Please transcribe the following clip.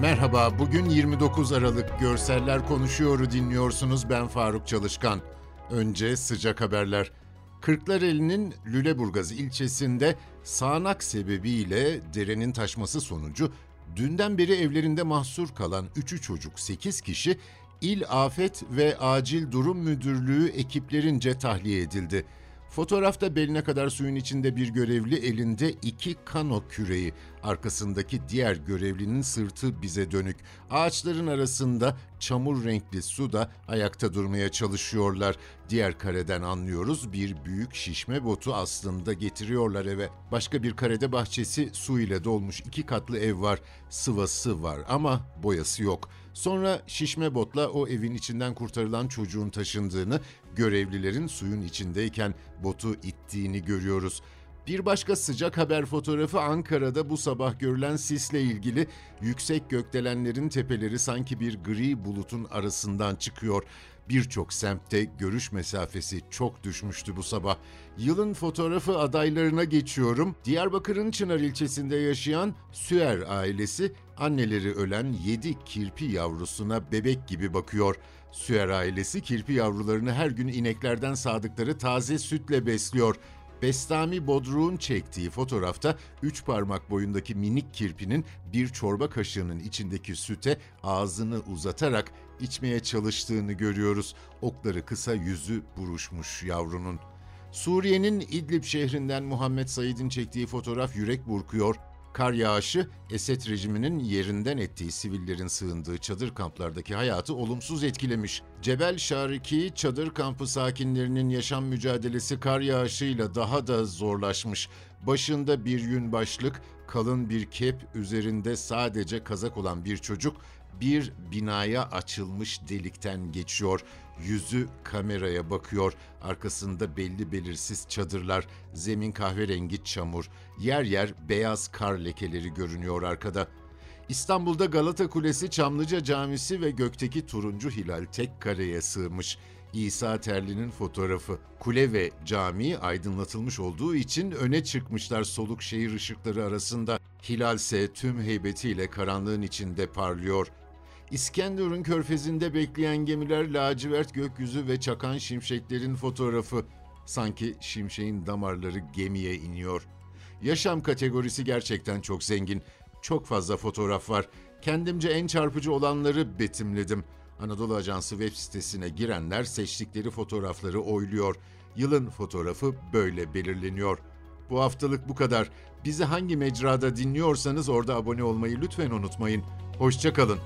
Merhaba, bugün 29 Aralık Görseller Konuşuyor'u dinliyorsunuz. Ben Faruk Çalışkan. Önce sıcak haberler. Kırklareli'nin Lüleburgaz ilçesinde sağanak sebebiyle derenin taşması sonucu dünden beri evlerinde mahsur kalan 3'ü çocuk 8 kişi İl Afet ve Acil Durum Müdürlüğü ekiplerince tahliye edildi. Fotoğrafta beline kadar suyun içinde bir görevli elinde iki kano küreği. Arkasındaki diğer görevlinin sırtı bize dönük. Ağaçların arasında çamur renkli suda ayakta durmaya çalışıyorlar. Diğer kareden anlıyoruz bir büyük şişme botu aslında getiriyorlar eve. Başka bir karede bahçesi su ile dolmuş iki katlı ev var. Sıvası var ama boyası yok. Sonra şişme botla o evin içinden kurtarılan çocuğun taşındığını, görevlilerin suyun içindeyken botu ittiğini görüyoruz. Bir başka sıcak haber fotoğrafı Ankara'da bu sabah görülen sisle ilgili yüksek gökdelenlerin tepeleri sanki bir gri bulutun arasından çıkıyor. Birçok semtte görüş mesafesi çok düşmüştü bu sabah. Yılın fotoğrafı adaylarına geçiyorum. Diyarbakır'ın Çınar ilçesinde yaşayan Süer ailesi anneleri ölen 7 kirpi yavrusuna bebek gibi bakıyor. Süer ailesi kirpi yavrularını her gün ineklerden sadıkları taze sütle besliyor. Bestami Bodruk'un çektiği fotoğrafta üç parmak boyundaki minik kirpinin bir çorba kaşığının içindeki süte ağzını uzatarak içmeye çalıştığını görüyoruz. Okları kısa yüzü buruşmuş yavrunun. Suriye'nin İdlib şehrinden Muhammed Said'in çektiği fotoğraf yürek burkuyor. Kar yağışı Esed rejiminin yerinden ettiği sivillerin sığındığı çadır kamplardaki hayatı olumsuz etkilemiş. Cebel Şariki çadır kampı sakinlerinin yaşam mücadelesi kar yağışıyla daha da zorlaşmış. Başında bir yün başlık, kalın bir kep, üzerinde sadece kazak olan bir çocuk bir binaya açılmış delikten geçiyor. Yüzü kameraya bakıyor. Arkasında belli belirsiz çadırlar, zemin kahverengi çamur, yer yer beyaz kar lekeleri görünüyor arkada. İstanbul'da Galata Kulesi, Çamlıca Camisi ve gökteki turuncu hilal tek kareye sığmış. İsa Terli'nin fotoğrafı. Kule ve cami aydınlatılmış olduğu için öne çıkmışlar soluk şehir ışıkları arasında. Hilal ise tüm heybetiyle karanlığın içinde parlıyor. İskenderun körfezinde bekleyen gemiler lacivert gökyüzü ve çakan şimşeklerin fotoğrafı. Sanki şimşeğin damarları gemiye iniyor. Yaşam kategorisi gerçekten çok zengin. Çok fazla fotoğraf var. Kendimce en çarpıcı olanları betimledim. Anadolu Ajansı web sitesine girenler seçtikleri fotoğrafları oyluyor. Yılın fotoğrafı böyle belirleniyor. Bu haftalık bu kadar. Bizi hangi mecrada dinliyorsanız orada abone olmayı lütfen unutmayın. Hoşçakalın.